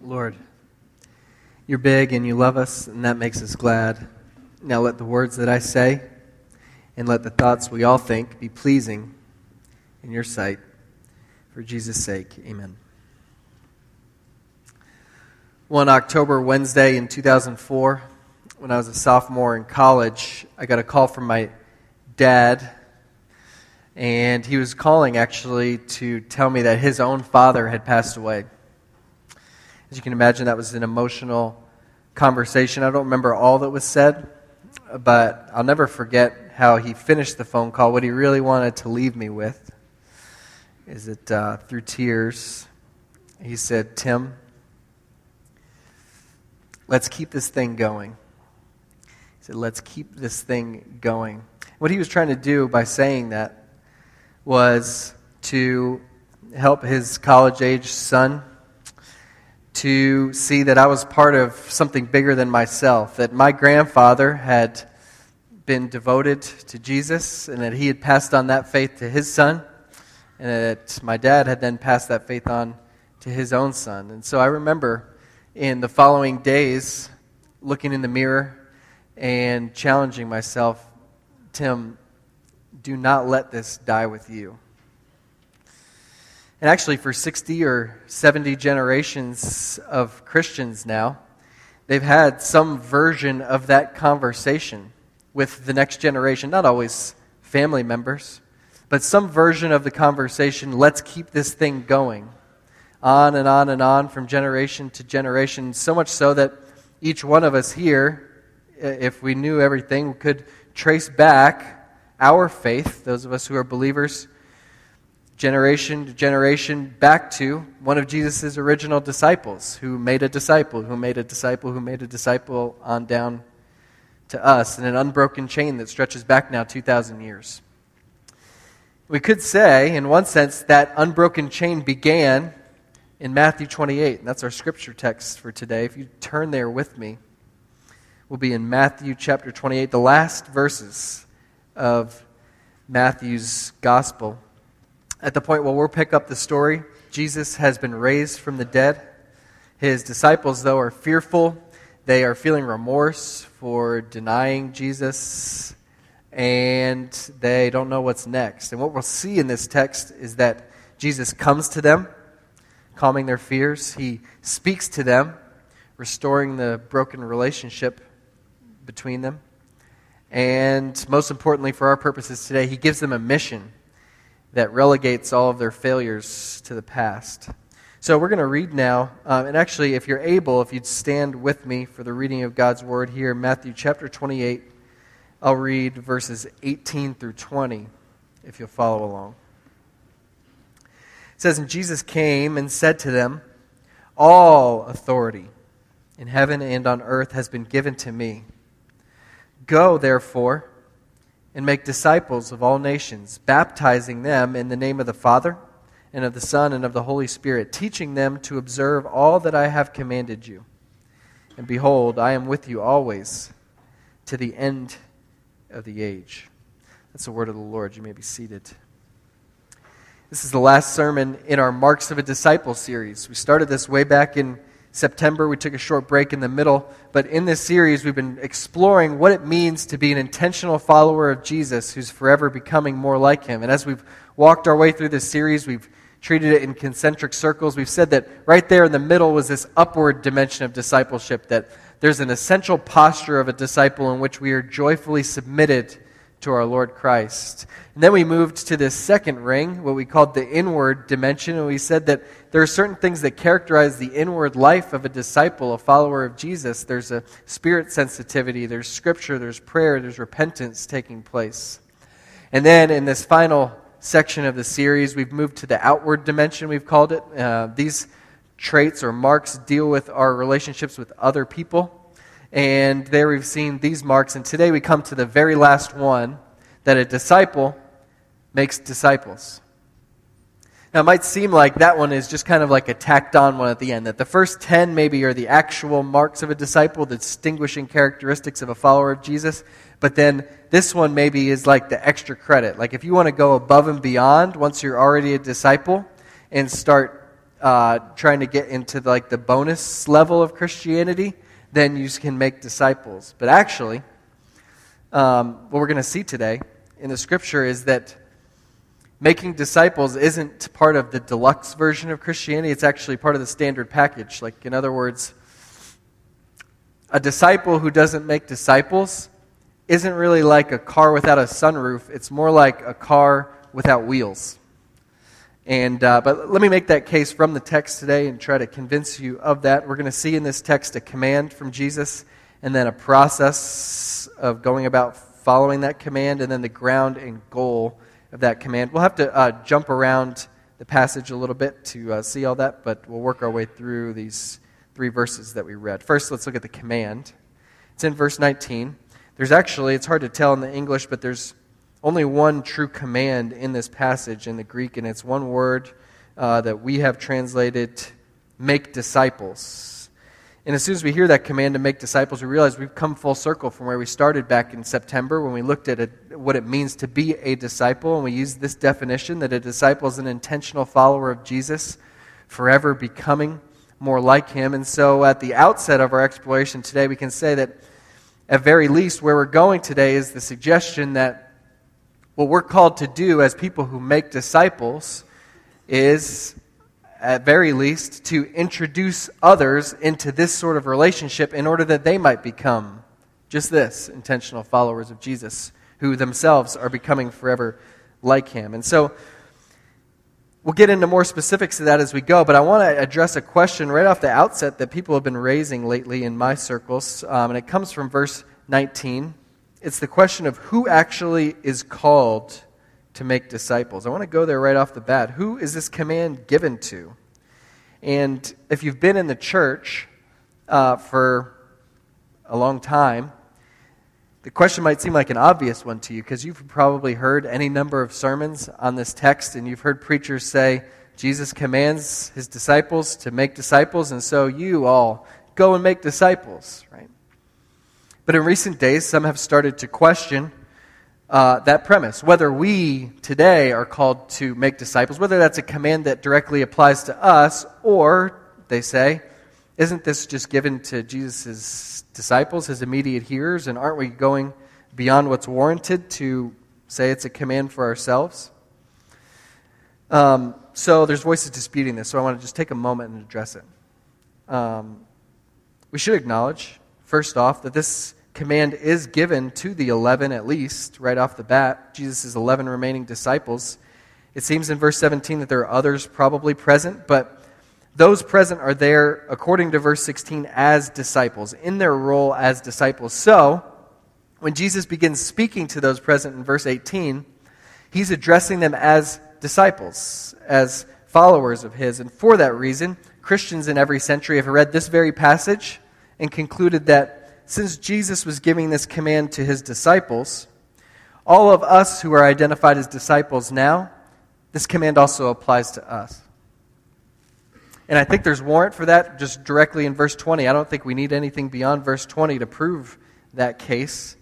Lord, you're big and you love us, and that makes us glad. Now let the words that I say and let the thoughts we all think be pleasing in your sight. For Jesus' sake, amen. One October Wednesday in 2004, when I was a sophomore in college, I got a call from my dad and he was calling actually to tell me that his own father had passed away. As you can imagine, that was an emotional conversation. I don't remember all that was said, but I'll never forget how he finished the phone call. What he really wanted to leave me with is that uh, through tears, he said, Tim, let's keep this thing going. He said, let's keep this thing going. What he was trying to do by saying that was to help his college age son to see that I was part of something bigger than myself, that my grandfather had been devoted to Jesus and that he had passed on that faith to his son, and that my dad had then passed that faith on to his own son. And so I remember in the following days looking in the mirror and challenging myself Tim, do not let this die with you. And actually, for 60 or 70 generations of Christians now, they've had some version of that conversation with the next generation, not always family members, but some version of the conversation. Let's keep this thing going on and on and on from generation to generation, so much so that each one of us here, if we knew everything, could trace back our faith, those of us who are believers, generation to generation, back to one of Jesus' original disciples who made a disciple, who made a disciple, who made a disciple on down to us in an unbroken chain that stretches back now 2,000 years. We could say, in one sense, that unbroken chain began in Matthew 28, and that's our scripture text for today. If you turn there with me, we'll be in Matthew chapter 28, the last verses of Matthew's gospel. At the point where we'll pick up the story, Jesus has been raised from the dead. His disciples, though, are fearful. They are feeling remorse for denying Jesus, and they don't know what's next. And what we'll see in this text is that Jesus comes to them, calming their fears. He speaks to them, restoring the broken relationship between them. And most importantly, for our purposes today, he gives them a mission that relegates all of their failures to the past. So we're going to read now. Um, and actually, if you're able, if you'd stand with me for the reading of God's word here, Matthew chapter 28, I'll read verses 18 through 20, if you'll follow along. It says, And Jesus came and said to them, All authority in heaven and on earth has been given to me. Go, therefore, and make disciples of all nations, baptizing them in the name of the Father, and of the Son, and of the Holy Spirit, teaching them to observe all that I have commanded you. And behold, I am with you always to the end of the age. That's the word of the Lord. You may be seated. This is the last sermon in our Marks of a Disciple series. We started this way back in September. We took a short break in the middle. But in this series, we've been exploring what it means to be an intentional follower of Jesus who's forever becoming more like him. And as we've walked our way through this series, we've treated it in concentric circles. We've said that right there in the middle was this upward dimension of discipleship, that there's an essential posture of a disciple in which we are joyfully submitted to our Lord Christ. And then we moved to this second ring, what we called the inward dimension, and we said that there are certain things that characterize the inward life of a disciple, a follower of Jesus. There's a spirit sensitivity, there's scripture, there's prayer, there's repentance taking place. And then in this final section of the series, we've moved to the outward dimension, we've called it. Uh, these traits or marks deal with our relationships with other people. And there we've seen these marks. And today we come to the very last one that a disciple makes disciples. Now, it might seem like that one is just kind of like a tacked on one at the end, that the first 10 maybe are the actual marks of a disciple, the distinguishing characteristics of a follower of Jesus, but then this one maybe is like the extra credit. Like if you want to go above and beyond once you're already a disciple and start uh, trying to get into like the bonus level of Christianity, then you can make disciples. But actually, um, what we're going to see today in the scripture is that making disciples isn't part of the deluxe version of Christianity, it's actually part of the standard package. Like, in other words, a disciple who doesn't make disciples isn't really like a car without a sunroof, it's more like a car without wheels. And, uh, but let me make that case from the text today and try to convince you of that. We're going to see in this text a command from Jesus and then a process of going about following that command and then the ground and goal of that command. We'll have to uh, jump around the passage a little bit to uh, see all that, but we'll work our way through these three verses that we read. First, let's look at the command. It's in verse 19. There's actually, it's hard to tell in the English, but there's only one true command in this passage in the Greek, and it's one word uh, that we have translated make disciples. And as soon as we hear that command to make disciples, we realize we've come full circle from where we started back in September when we looked at it, what it means to be a disciple. And we used this definition that a disciple is an intentional follower of Jesus, forever becoming more like him. And so at the outset of our exploration today, we can say that at very least, where we're going today is the suggestion that what we're called to do as people who make disciples is at very least, to introduce others into this sort of relationship in order that they might become just this intentional followers of Jesus, who themselves are becoming forever like him. And so, we'll get into more specifics of that as we go, but I want to address a question right off the outset that people have been raising lately in my circles, um, and it comes from verse 19. It's the question of who actually is called to make disciples. I want to go there right off the bat. Who is this command given to? And if you've been in the church uh, for a long time, the question might seem like an obvious one to you because you've probably heard any number of sermons on this text, and you've heard preachers say, Jesus commands his disciples to make disciples, and so you all go and make disciples, right? But in recent days, some have started to question uh, that premise. Whether we today are called to make disciples, whether that's a command that directly applies to us, or, they say, isn't this just given to Jesus' disciples, his immediate hearers, and aren't we going beyond what's warranted to say it's a command for ourselves? Um, so there's voices disputing this, so I want to just take a moment and address it. Um, we should acknowledge, first off, that this command is given to the 11 at least, right off the bat, Jesus' 11 remaining disciples. It seems in verse 17 that there are others probably present, but those present are there, according to verse 16, as disciples, in their role as disciples. So, when Jesus begins speaking to those present in verse 18, he's addressing them as disciples, as followers of his. And for that reason, Christians in every century have read this very passage and concluded that since Jesus was giving this command to his disciples, all of us who are identified as disciples now, this command also applies to us. And I think there's warrant for that just directly in verse 20. I don't think we need anything beyond verse 20 to prove that case.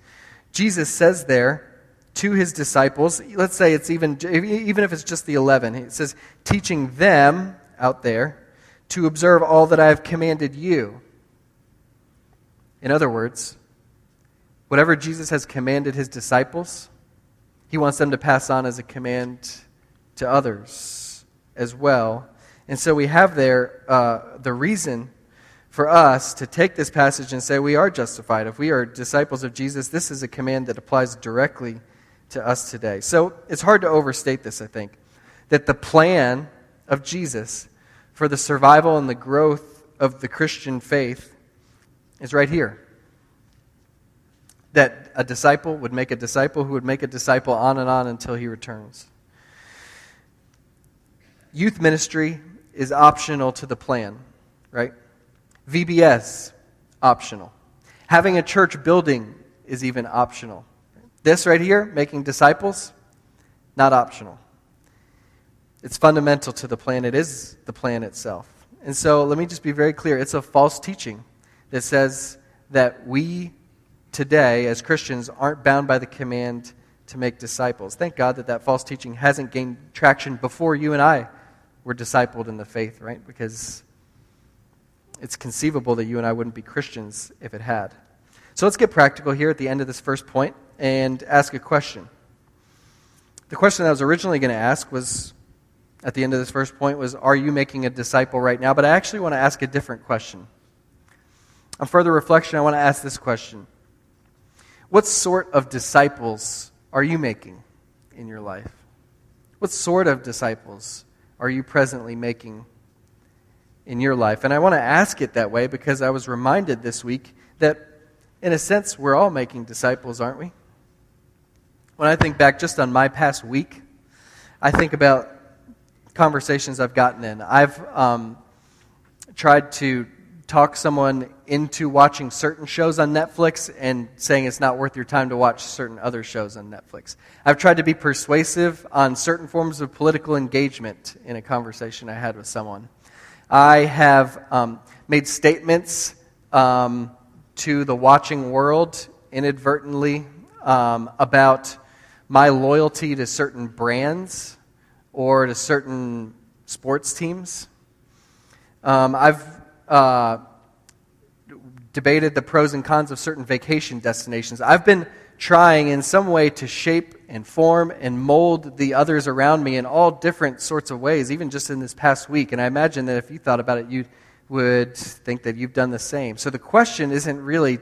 Jesus says there to his disciples, let's say it's even, even if it's just the 11, he says, teaching them out there to observe all that I have commanded you. In other words, whatever Jesus has commanded his disciples, he wants them to pass on as a command to others as well. And so we have there uh, the reason for us to take this passage and say we are justified. If we are disciples of Jesus, this is a command that applies directly to us today. So it's hard to overstate this, I think, that the plan of Jesus for the survival and the growth of the Christian faith is right here. That a disciple would make a disciple who would make a disciple on and on until he returns. Youth ministry is optional to the plan, right? VBS, optional. Having a church building is even optional. This right here, making disciples, not optional. It's fundamental to the plan. It is the plan itself. And so let me just be very clear it's a false teaching that says that we today, as Christians, aren't bound by the command to make disciples. Thank God that that false teaching hasn't gained traction before you and I were discipled in the faith, right? Because it's conceivable that you and I wouldn't be Christians if it had. So let's get practical here at the end of this first point and ask a question. The question I was originally going to ask was at the end of this first point was Are you making a disciple right now? But I actually want to ask a different question. On further reflection, I want to ask this question What sort of disciples are you making in your life? What sort of disciples are you presently making in your life? And I want to ask it that way because I was reminded this week that, in a sense, we're all making disciples, aren't we? When I think back just on my past week, I think about conversations I've gotten in. I've um, tried to talk someone into watching certain shows on Netflix and saying it's not worth your time to watch certain other shows on Netflix. I've tried to be persuasive on certain forms of political engagement in a conversation I had with someone. I have um, made statements um, to the watching world inadvertently um, about my loyalty to certain brands or to certain sports teams. Um, I've uh, debated the pros and cons of certain vacation destinations. I've been trying in some way to shape and form and mold the others around me in all different sorts of ways, even just in this past week. And I imagine that if you thought about it, you would think that you've done the same. So the question isn't really,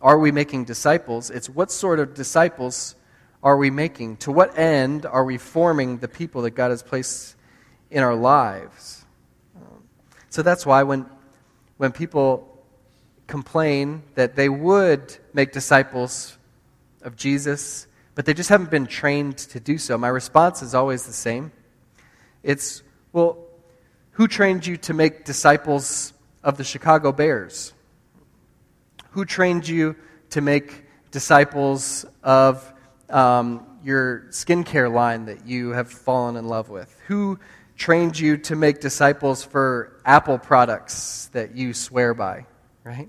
are we making disciples? It's what sort of disciples are we making? To what end are we forming the people that God has placed in our lives? So that's why when, when people complain that they would make disciples of Jesus, but they just haven't been trained to do so, my response is always the same. It's, well, who trained you to make disciples of the Chicago Bears? Who trained you to make disciples of um, your skincare line that you have fallen in love with? Who trained you to make disciples for Apple products that you swear by, right?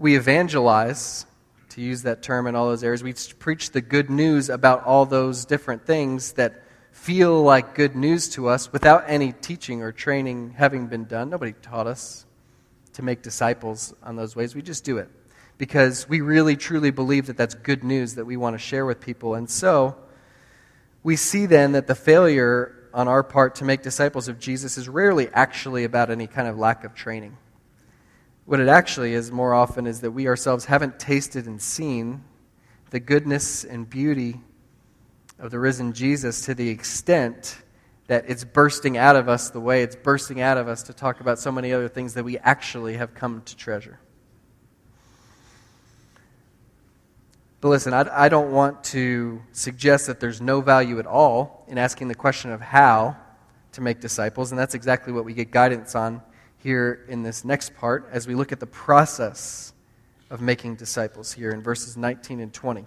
We evangelize, to use that term in all those areas. We preach the good news about all those different things that feel like good news to us without any teaching or training having been done. Nobody taught us to make disciples on those ways. We just do it because we really truly believe that that's good news that we want to share with people. And so, we see then that the failure on our part to make disciples of Jesus is rarely actually about any kind of lack of training. What it actually is more often is that we ourselves haven't tasted and seen the goodness and beauty of the risen Jesus to the extent that it's bursting out of us the way it's bursting out of us to talk about so many other things that we actually have come to treasure. But listen, I, I don't want to suggest that there's no value at all in asking the question of how to make disciples, and that's exactly what we get guidance on here in this next part as we look at the process of making disciples here in verses 19 and 20.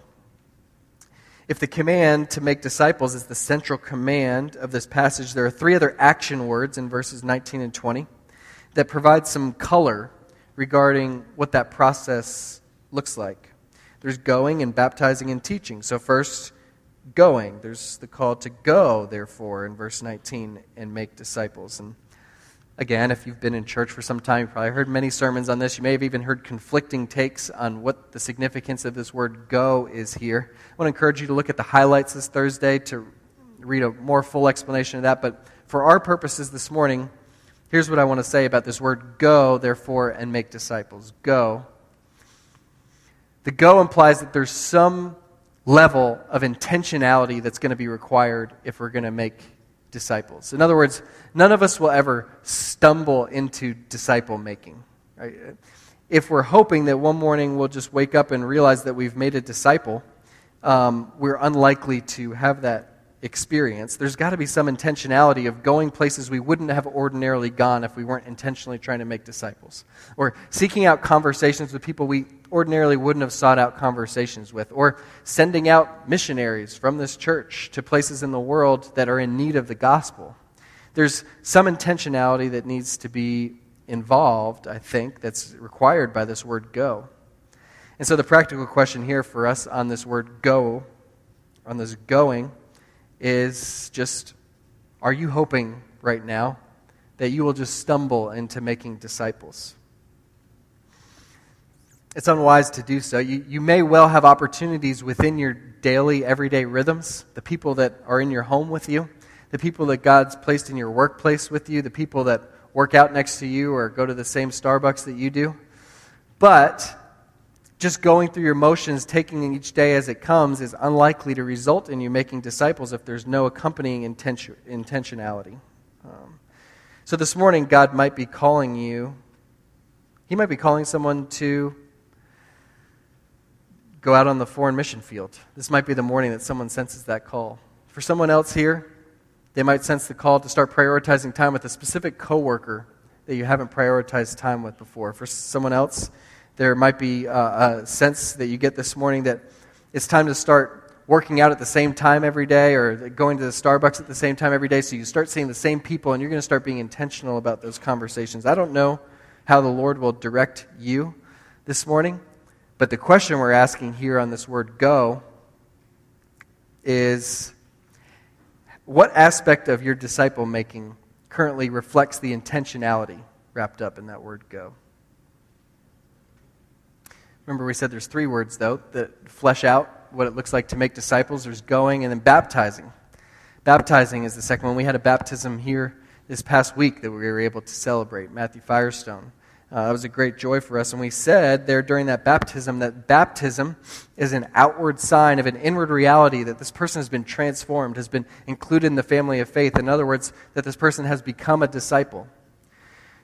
If the command to make disciples is the central command of this passage, there are three other action words in verses 19 and 20 that provide some color regarding what that process looks like. There's going and baptizing and teaching. So, first, going. There's the call to go, therefore, in verse 19, and make disciples. And again, if you've been in church for some time, you've probably heard many sermons on this. You may have even heard conflicting takes on what the significance of this word go is here. I want to encourage you to look at the highlights this Thursday to read a more full explanation of that. But for our purposes this morning, here's what I want to say about this word go, therefore, and make disciples. Go the go implies that there's some level of intentionality that's going to be required if we're going to make disciples. In other words, none of us will ever stumble into disciple making. Right? If we're hoping that one morning we'll just wake up and realize that we've made a disciple, um, we're unlikely to have that experience. There's got to be some intentionality of going places we wouldn't have ordinarily gone if we weren't intentionally trying to make disciples. Or seeking out conversations with people we ordinarily wouldn't have sought out conversations with. Or sending out missionaries from this church to places in the world that are in need of the gospel. There's some intentionality that needs to be involved, I think, that's required by this word go. And so the practical question here for us on this word go, on this going, is just are you hoping right now that you will just stumble into making disciples? It's unwise to do so. You, you may well have opportunities within your daily, everyday rhythms, the people that are in your home with you, the people that God's placed in your workplace with you, the people that work out next to you or go to the same Starbucks that you do. But just going through your motions, taking each day as it comes, is unlikely to result in you making disciples if there's no accompanying intention, intentionality. Um, so this morning, God might be calling you, He might be calling someone to go out on the foreign mission field. This might be the morning that someone senses that call. For someone else here, they might sense the call to start prioritizing time with a specific coworker that you haven't prioritized time with before. For someone else, there might be a, a sense that you get this morning that it's time to start working out at the same time every day or going to the Starbucks at the same time every day so you start seeing the same people and you're going to start being intentional about those conversations. I don't know how the Lord will direct you this morning. But the question we're asking here on this word go is what aspect of your disciple making currently reflects the intentionality wrapped up in that word go? Remember, we said there's three words, though, that flesh out what it looks like to make disciples. There's going and then baptizing. Baptizing is the second one. We had a baptism here this past week that we were able to celebrate, Matthew Firestone. Uh, that was a great joy for us. And we said there during that baptism that baptism is an outward sign of an inward reality that this person has been transformed, has been included in the family of faith. In other words, that this person has become a disciple.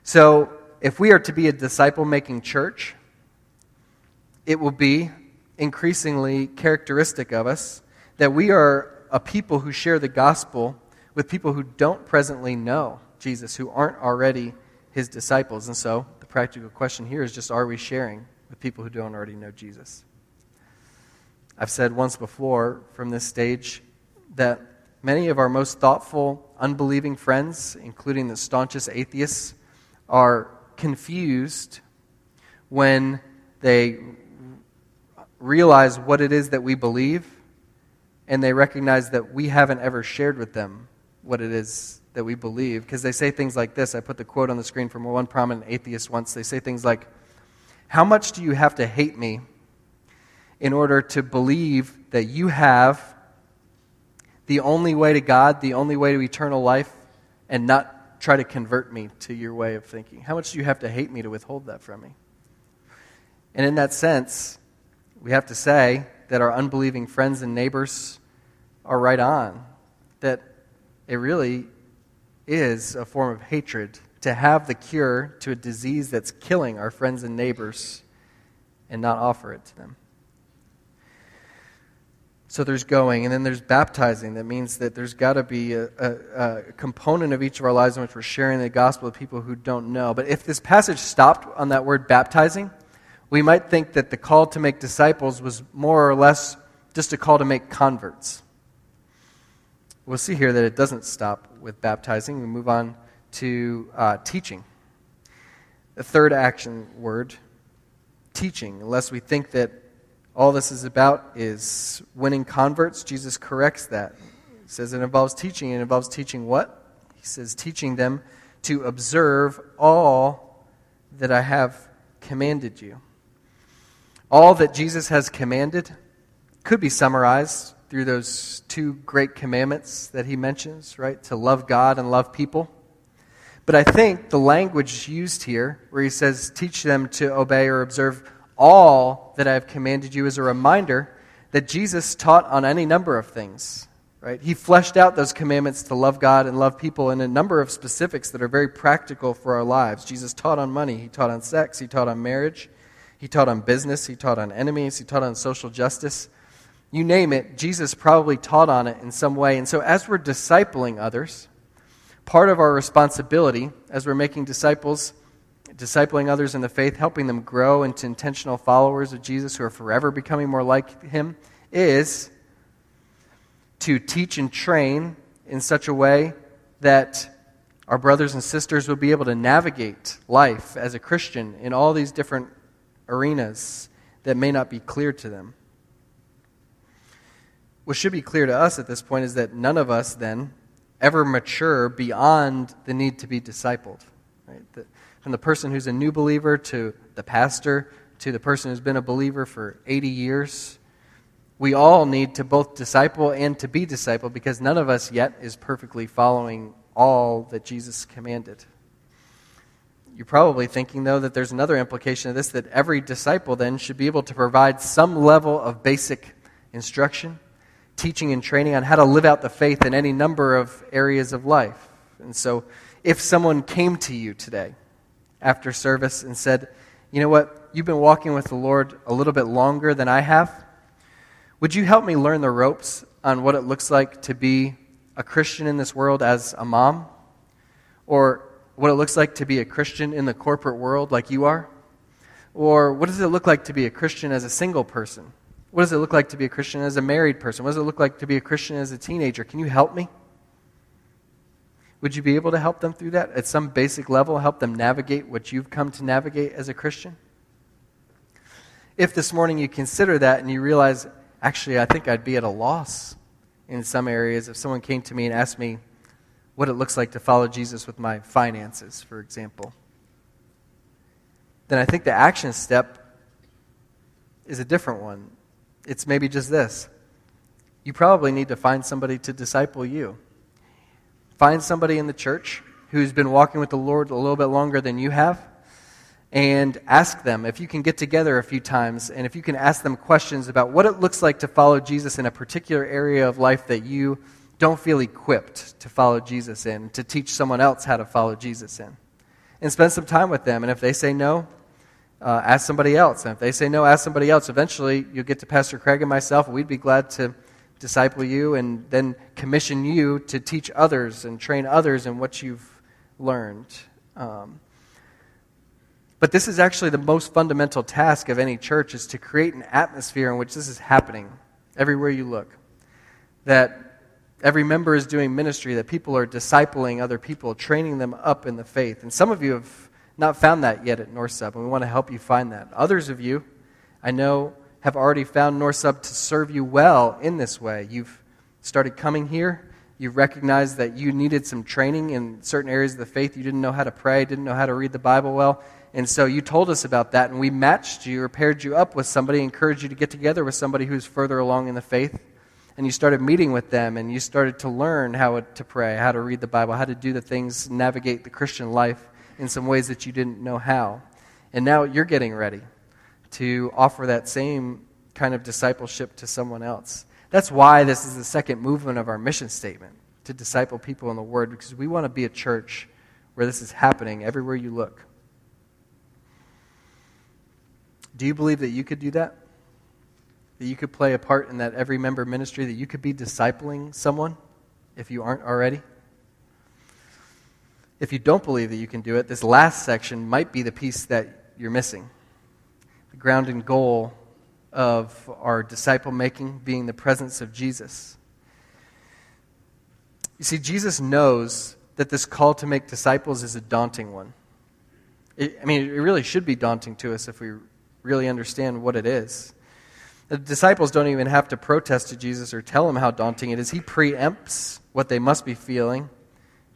So, if we are to be a disciple making church, it will be increasingly characteristic of us that we are a people who share the gospel with people who don't presently know Jesus, who aren't already his disciples. And so, the practical question here is just are we sharing with people who don't already know Jesus? I've said once before from this stage that many of our most thoughtful, unbelieving friends, including the staunchest atheists, are confused when they realize what it is that we believe and they recognize that we haven't ever shared with them what it is that we believe because they say things like this. I put the quote on the screen from one prominent atheist once. They say things like, How much do you have to hate me in order to believe that you have the only way to God, the only way to eternal life, and not try to convert me to your way of thinking? How much do you have to hate me to withhold that from me? And in that sense, we have to say that our unbelieving friends and neighbors are right on. That it really is a form of hatred to have the cure to a disease that's killing our friends and neighbors and not offer it to them. So there's going, and then there's baptizing. That means that there's got to be a, a, a, component of each of our lives in which we're sharing the gospel with people who don't know. But if this passage stopped on that word baptizing, we might think that the call to make disciples was more or less just a call to make converts. We'll see here that it doesn't stop with baptizing. We move on to uh, teaching. The third action word, teaching. Unless we think that all this is about is winning converts, Jesus corrects that. He says it involves teaching. It involves teaching what? He says, teaching them to observe all that I have commanded you. All that Jesus has commanded could be summarized through those two great commandments that he mentions, right? To love God and love people. But I think the language used here, where he says, teach them to obey or observe all that I have commanded you, is a reminder that Jesus taught on any number of things. Right? He fleshed out those commandments to love God and love people in a number of specifics that are very practical for our lives. Jesus taught on money, he taught on sex, he taught on marriage, he taught on business, he taught on enemies, he taught on social justice you name it, Jesus probably taught on it in some way. And so, as we're discipling others, part of our responsibility as we're making disciples, discipling others in the faith, helping them grow into intentional followers of Jesus who are forever becoming more like him, is to teach and train in such a way that our brothers and sisters will be able to navigate life as a Christian in all these different arenas that may not be clear to them. what should be clear to us at this point is that none of us then ever mature beyond the need to be discipled. Right? The, from the person who's a new believer to the pastor to the person who's been a believer for 80 years, we all need to both disciple and to be discipled because none of us yet is perfectly following all that Jesus commanded. You're probably thinking, though, that there's another implication of this that every disciple then should be able to provide some level of basic instruction, teaching, and training on how to live out the faith in any number of areas of life. And so, if someone came to you today after service and said, You know what? You've been walking with the Lord a little bit longer than I have. Would you help me learn the ropes on what it looks like to be a Christian in this world as a mom? Or what it looks like to be a Christian in the corporate world like you are? Or what does it look like to be a Christian as a single person? What does it look like to be a Christian as a married person? What does it look like to be a Christian as a teenager? Can you help me? Would you be able to help them through that at some basic level, help them navigate what you've come to navigate as a Christian? If this morning you consider that and you realize, actually, I think I'd be at a loss in some areas if someone came to me and asked me what it looks like to follow Jesus with my finances, for example, then I think the action step is a different one. It's maybe just this you probably need to find somebody to disciple you. Find somebody in the church who's been walking with the Lord a little bit longer than you have and ask them if you can get together a few times and if you can ask them questions about what it looks like to follow Jesus in a particular area of life that you don't feel equipped to follow Jesus in, to teach someone else how to follow Jesus in. And spend some time with them. And if they say no, uh, ask somebody else. And if they say no, ask somebody else. Eventually, you'll get to Pastor Craig and myself, and we'd be glad to disciple you, and then commission you to teach others and train others in what you've learned. Um, but this is actually the most fundamental task of any church is to create an atmosphere in which this is happening everywhere you look. That every member is doing ministry, that people are discipling other people, training them up in the faith. And some of you have not found that yet at North Sub, and we want to help you find that. Others of you, I know, have already found North Sub to serve you well in this way. You've started coming here. You've recognized that you needed some training in certain areas of the faith. You didn't know how to pray, didn't know how to read the Bible well. And so you told us about that, and we matched you or paired you up with somebody, encouraged you to get together with somebody who's further along in the faith. And you started meeting with them, and you started to learn how to pray, how to read the Bible, how to do the things, navigate the Christian life in some ways that you didn't know how. And now you're getting ready to offer that same kind of discipleship to someone else. That's why this is the second movement of our mission statement to disciple people in the Word, because we want to be a church where this is happening everywhere you look. Do you believe that you could do that? That you could play a part in that every member ministry, that you could be discipling someone if you aren't already? If you don't believe that you can do it, this last section might be the piece that you're missing the ground and goal of our disciple making being the presence of Jesus. You see, Jesus knows that this call to make disciples is a daunting one. It, I mean, it really should be daunting to us if we really understand what it is. The disciples don't even have to protest to Jesus or tell him how daunting it is. He preempts what they must be feeling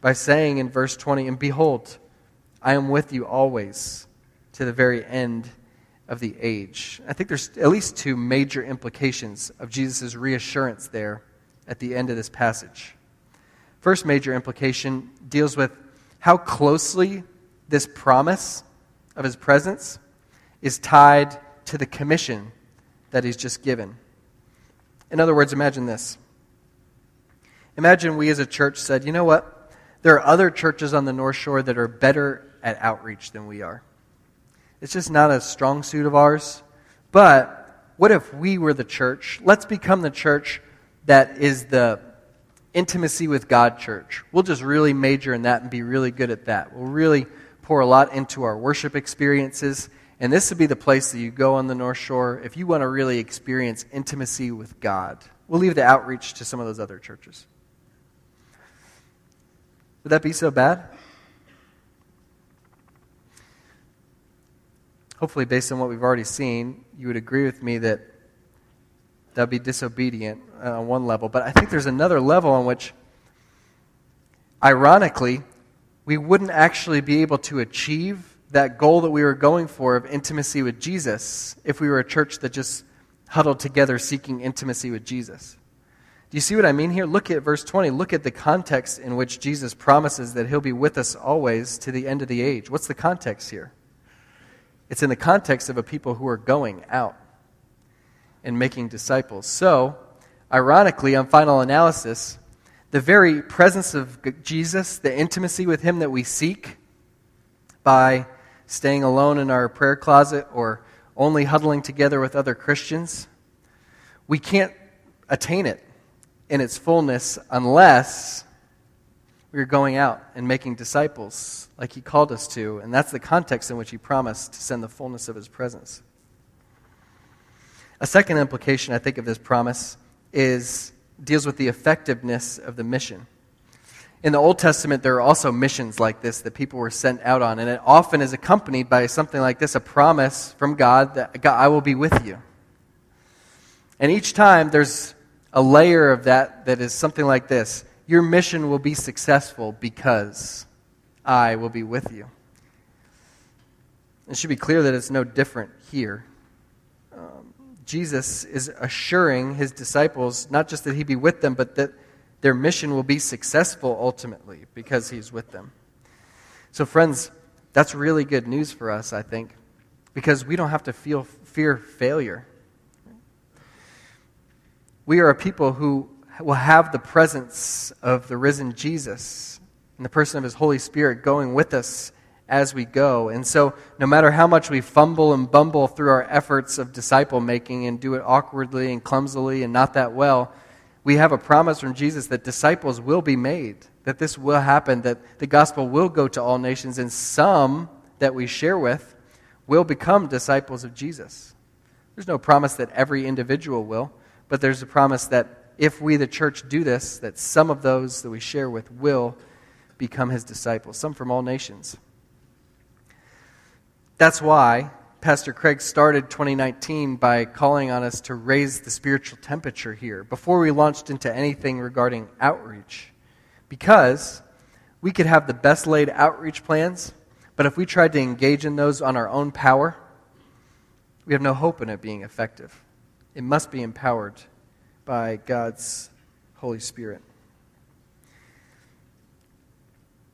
by saying in verse 20, And behold, I am with you always to the very end of the age. I think there's at least two major implications of Jesus' reassurance there at the end of this passage. First major implication deals with how closely this promise of his presence is tied to the commission that he's just given. In other words, imagine this. Imagine we as a church said, you know what? There are other churches on the North Shore that are better at outreach than we are. It's just not a strong suit of ours. But what if we were the church? Let's become the church that is the intimacy with God church. We'll just really major in that and be really good at that. We'll really pour a lot into our worship experiences. And this would be the place that you go on the North Shore if you want to really experience intimacy with God. We'll leave the outreach to some of those other churches. Would that be so bad? hopefully, based on what we've already seen, you would agree with me that That would be disobedient uh, on one level. But I think there's another level on which, ironically, we wouldn't actually be able to achieve that goal that we were going for of intimacy with Jesus if we were a church that just huddled together seeking intimacy with Jesus. Do you see what I mean here? Look at verse 20. Look at the context in which Jesus promises that he'll be with us always to the end of the age. What's the context here? It's in the context of a people who are going out and making disciples. So, ironically, on final analysis, the very presence of Jesus, the intimacy with him that we seek by staying alone in our prayer closet or only huddling together with other Christians, we can't attain it in its fullness unless we're going out and making disciples like he called us to. And that's the context in which he promised to send the fullness of his presence. A second implication, I think, of this promise is deals with the effectiveness of the mission. In the Old Testament, there are also missions like this that people were sent out on, and it often is accompanied by something like this a promise from God that God, I will be with you. And each time there's a layer of that that is something like this Your mission will be successful because I will be with you. It should be clear that it's no different here. Um, Jesus is assuring his disciples not just that he be with them, but that their mission will be successful ultimately because he's with them. So, friends, that's really good news for us, I think, because we don't have to feel fear failure. We are a people who will have the presence of the risen Jesus and the person of his Holy Spirit going with us as we go. And so, no matter how much we fumble and bumble through our efforts of disciple making and do it awkwardly and clumsily and not that well, we have a promise from Jesus that disciples will be made, that this will happen, that the gospel will go to all nations, and some that we share with will become disciples of Jesus. There's no promise that every individual will. But there's a promise that if we, the church, do this, that some of those that we share with will become his disciples, some from all nations. That's why Pastor Craig started 2019 by calling on us to raise the spiritual temperature here before we launched into anything regarding outreach. Because we could have the best laid outreach plans, but if we tried to engage in those on our own power, we have no hope in it being effective. It must be empowered by God's Holy Spirit.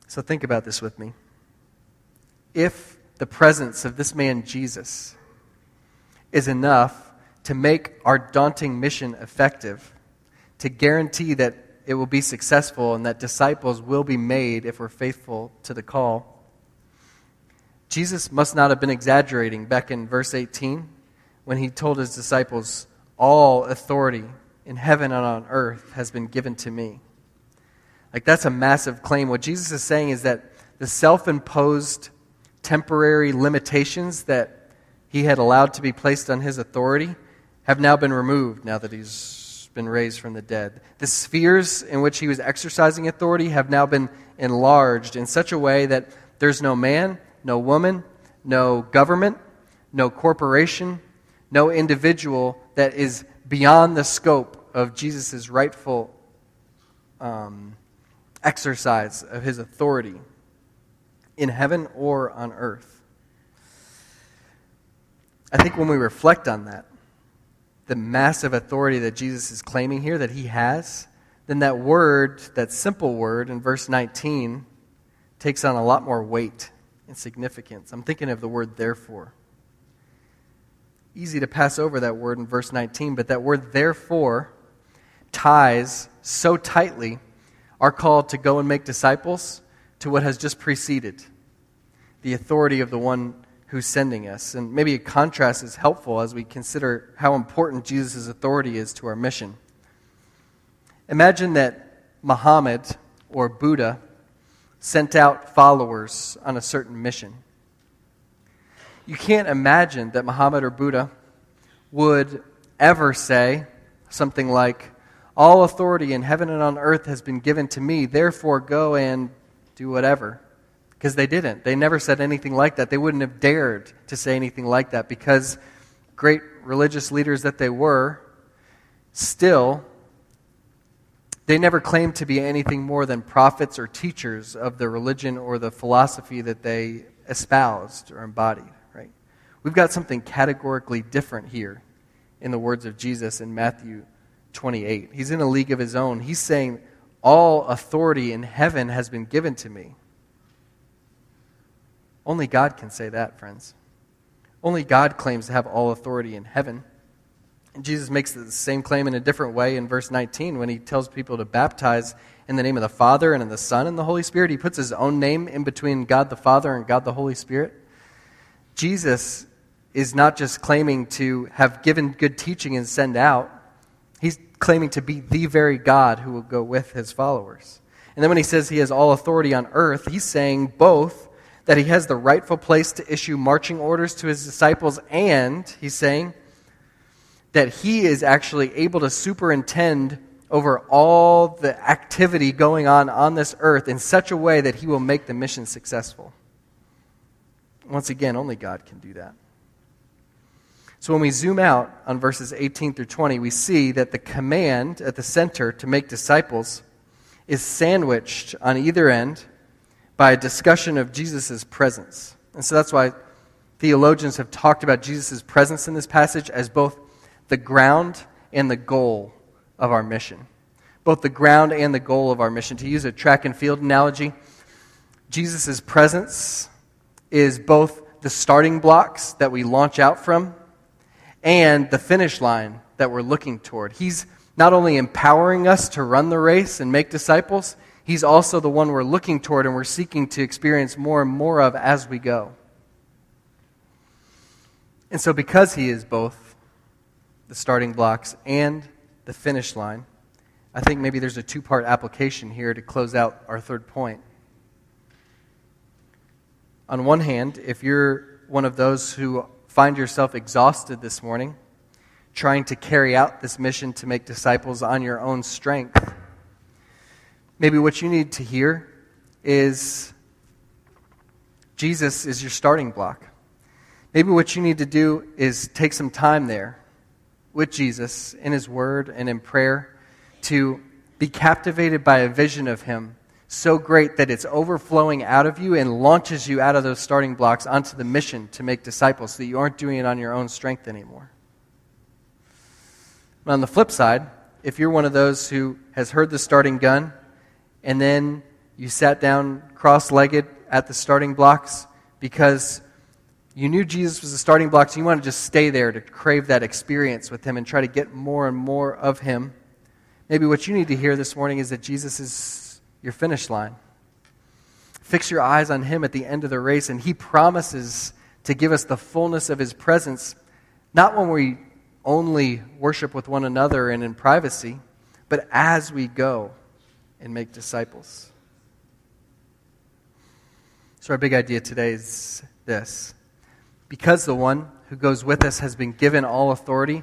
So think about this with me. If the presence of this man Jesus is enough to make our daunting mission effective, to guarantee that it will be successful and that disciples will be made if we're faithful to the call, Jesus must not have been exaggerating back in verse 18 when he told his disciples, all authority in heaven and on earth has been given to me. Like, that's a massive claim. What Jesus is saying is that the self imposed temporary limitations that he had allowed to be placed on his authority have now been removed now that he's been raised from the dead. The spheres in which he was exercising authority have now been enlarged in such a way that there's no man, no woman, no government, no corporation, no individual that is beyond the scope of Jesus' rightful um, exercise of his authority in heaven or on earth. I think when we reflect on that, the massive authority that Jesus is claiming here that he has, then that word, that simple word in verse 19, takes on a lot more weight and significance. I'm thinking of the word therefore easy to pass over that word in verse 19, but that word therefore ties so tightly our call to go and make disciples to what has just preceded the authority of the one who's sending us. And maybe a contrast is helpful as we consider how important Jesus' authority is to our mission. Imagine that Muhammad or Buddha sent out followers on a certain mission you can't imagine that Muhammad or Buddha would ever say something like, All authority in heaven and on earth has been given to me, therefore go and do whatever. Because they didn't. They never said anything like that. They wouldn't have dared to say anything like that because great religious leaders that they were, Still, they never claimed to be anything more than prophets or teachers of the religion or the philosophy that they espoused or embodied, right? We've got something categorically different here in the words of Jesus in Matthew 28. He's in a league of his own. He's saying, All authority in heaven has been given to me. Only God can say that, friends. Only God claims to have all authority in heaven. And Jesus makes the same claim in a different way in verse 19 when he tells people to baptize in the name of the Father and in the Son and the Holy Spirit. He puts his own name in between God the Father and God the Holy Spirit. Jesus is not just claiming to have given good teaching and send out, he's claiming to be the very God who will go with his followers. And then when he says he has all authority on earth, he's saying both that he has the rightful place to issue marching orders to his disciples, and he's saying that he is actually able to superintend over all the activity going on on this earth in such a way that he will make the mission successful. Once again, only God can do that. So when we zoom out on verses 18 through 20, we see that the command at the center to make disciples is sandwiched on either end by a discussion of Jesus' presence. And so that's why theologians have talked about Jesus' presence in this passage as both the ground and the goal of our mission. Both the ground and the goal of our mission. To use a track and field analogy, Jesus' presence is both the starting blocks that we launch out from and the finish line that we're looking toward. He's not only empowering us to run the race and make disciples, He's also the one we're looking toward and we're seeking to experience more and more of as we go. And so, because He is both the starting blocks and the finish line, I think maybe there's a two part application here to close out our third point. On one hand, if you're one of those who find yourself exhausted this morning, trying to carry out this mission to make disciples on your own strength, maybe what you need to hear is Jesus is your starting block. Maybe what you need to do is take some time there with Jesus in His Word and in prayer to be captivated by a vision of Him so great that it's overflowing out of you and launches you out of those starting blocks onto the mission to make disciples so that you aren't doing it on your own strength anymore. On the flip side, if you're one of those who has heard the starting gun and then you sat down cross legged at the starting blocks because you knew Jesus was the starting blocks, so you want to just stay there to crave that experience with Him and try to get more and more of Him. Maybe what you need to hear this morning is that Jesus is your finish line. Fix your eyes on Him at the end of the race, and He promises to give us the fullness of His presence, not when we only worship with one another and in privacy, but as we go and make disciples. So, our big idea today is this because the one who goes with us has been given all authority,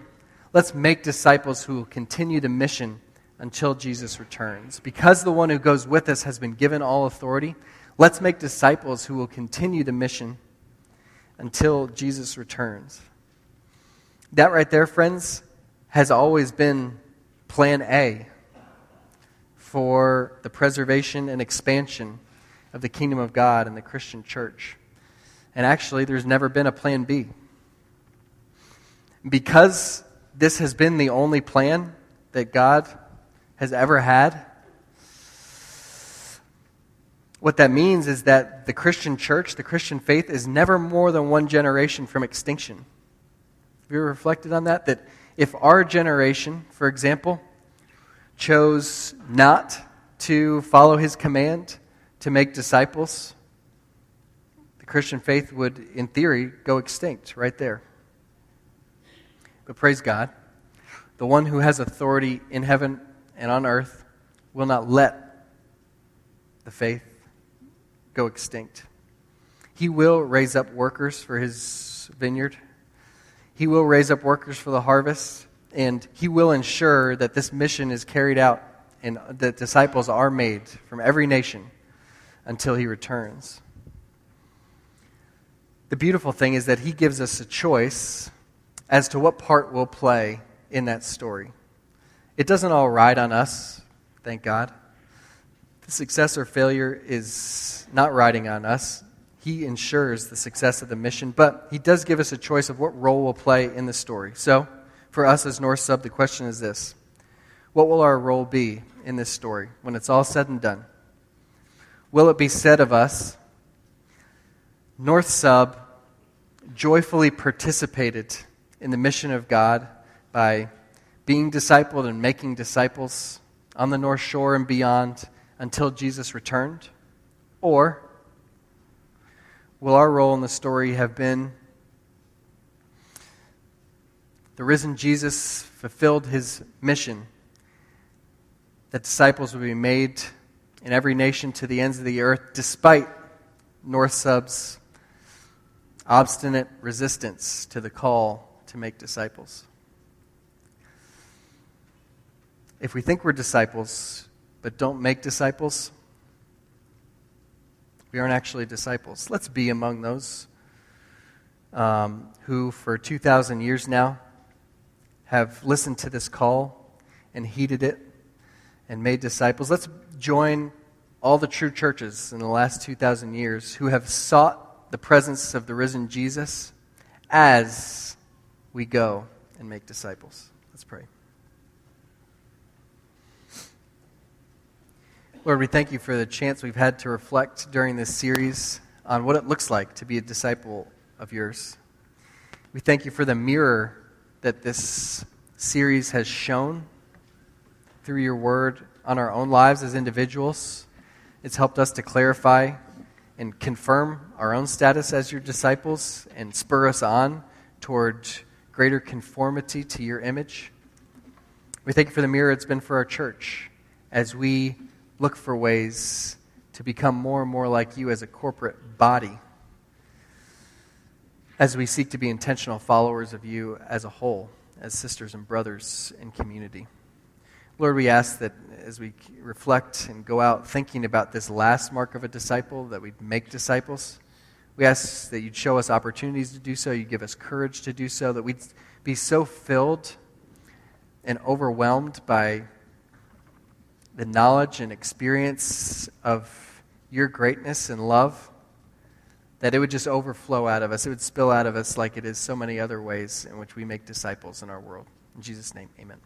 let's make disciples who will continue the mission until Jesus returns. Because the one who goes with us has been given all authority, let's make disciples who will continue the mission until Jesus returns. That right there, friends, has always been plan A for the preservation and expansion of the kingdom of God and the Christian church. And actually, there's never been a plan B. Because this has been the only plan that God has ever had, what that means is that the Christian church, the Christian faith, is never more than one generation from extinction. Have you reflected on that? That if our generation, for example, chose not to follow his command to make disciples, the Christian faith would, in theory, go extinct right there. But praise God, the one who has authority in heaven and on earth will not let the faith go extinct. He will raise up workers for his vineyard. He will raise up workers for the harvest and he will ensure that this mission is carried out and that disciples are made from every nation until he returns. The beautiful thing is that he gives us a choice as to what part we'll play in that story. It doesn't all ride on us, thank God. The success or failure is not riding on us. He ensures the success of the mission, but He does give us a choice of what role we'll play in the story. So, for us as North Sub, the question is this What will our role be in this story when it's all said and done? Will it be said of us, North Sub joyfully participated in the mission of God by being discipled and making disciples on the North Shore and beyond until Jesus returned? Or will our role in the story have been the risen Jesus fulfilled his mission that disciples would be made in every nation to the ends of the earth, despite North Sub's obstinate resistance to the call to make disciples. If we think we're disciples but don't make disciples, we aren't actually disciples. Let's be among those um, who, for 2,000 years now, have listened to this call and heeded it and made disciples. Let's join all the true churches in the last 2,000 years who have sought the presence of the risen Jesus as we go and make disciples. Let's pray. Lord, we thank you for the chance we've had to reflect during this series on what it looks like to be a disciple of yours. We thank you for the mirror that this series has shown through your word on our own lives as individuals. It's helped us to clarify and confirm our own status as your disciples and spur us on toward greater conformity to your image. We thank you for the mirror it's been for our church as we look for ways to become more and more like you as a corporate body, as we seek to be intentional followers of you as a whole, as sisters and brothers in community. Lord, we ask that as we reflect and go out thinking about this last mark of a disciple, that we'd make disciples. We ask that you'd show us opportunities to do so, you'd give us courage to do so, that we'd be so filled and overwhelmed by the knowledge and experience of your greatness and love, that it would just overflow out of us. It would spill out of us like it is so many other ways in which we make disciples in our world. In Jesus' name, amen.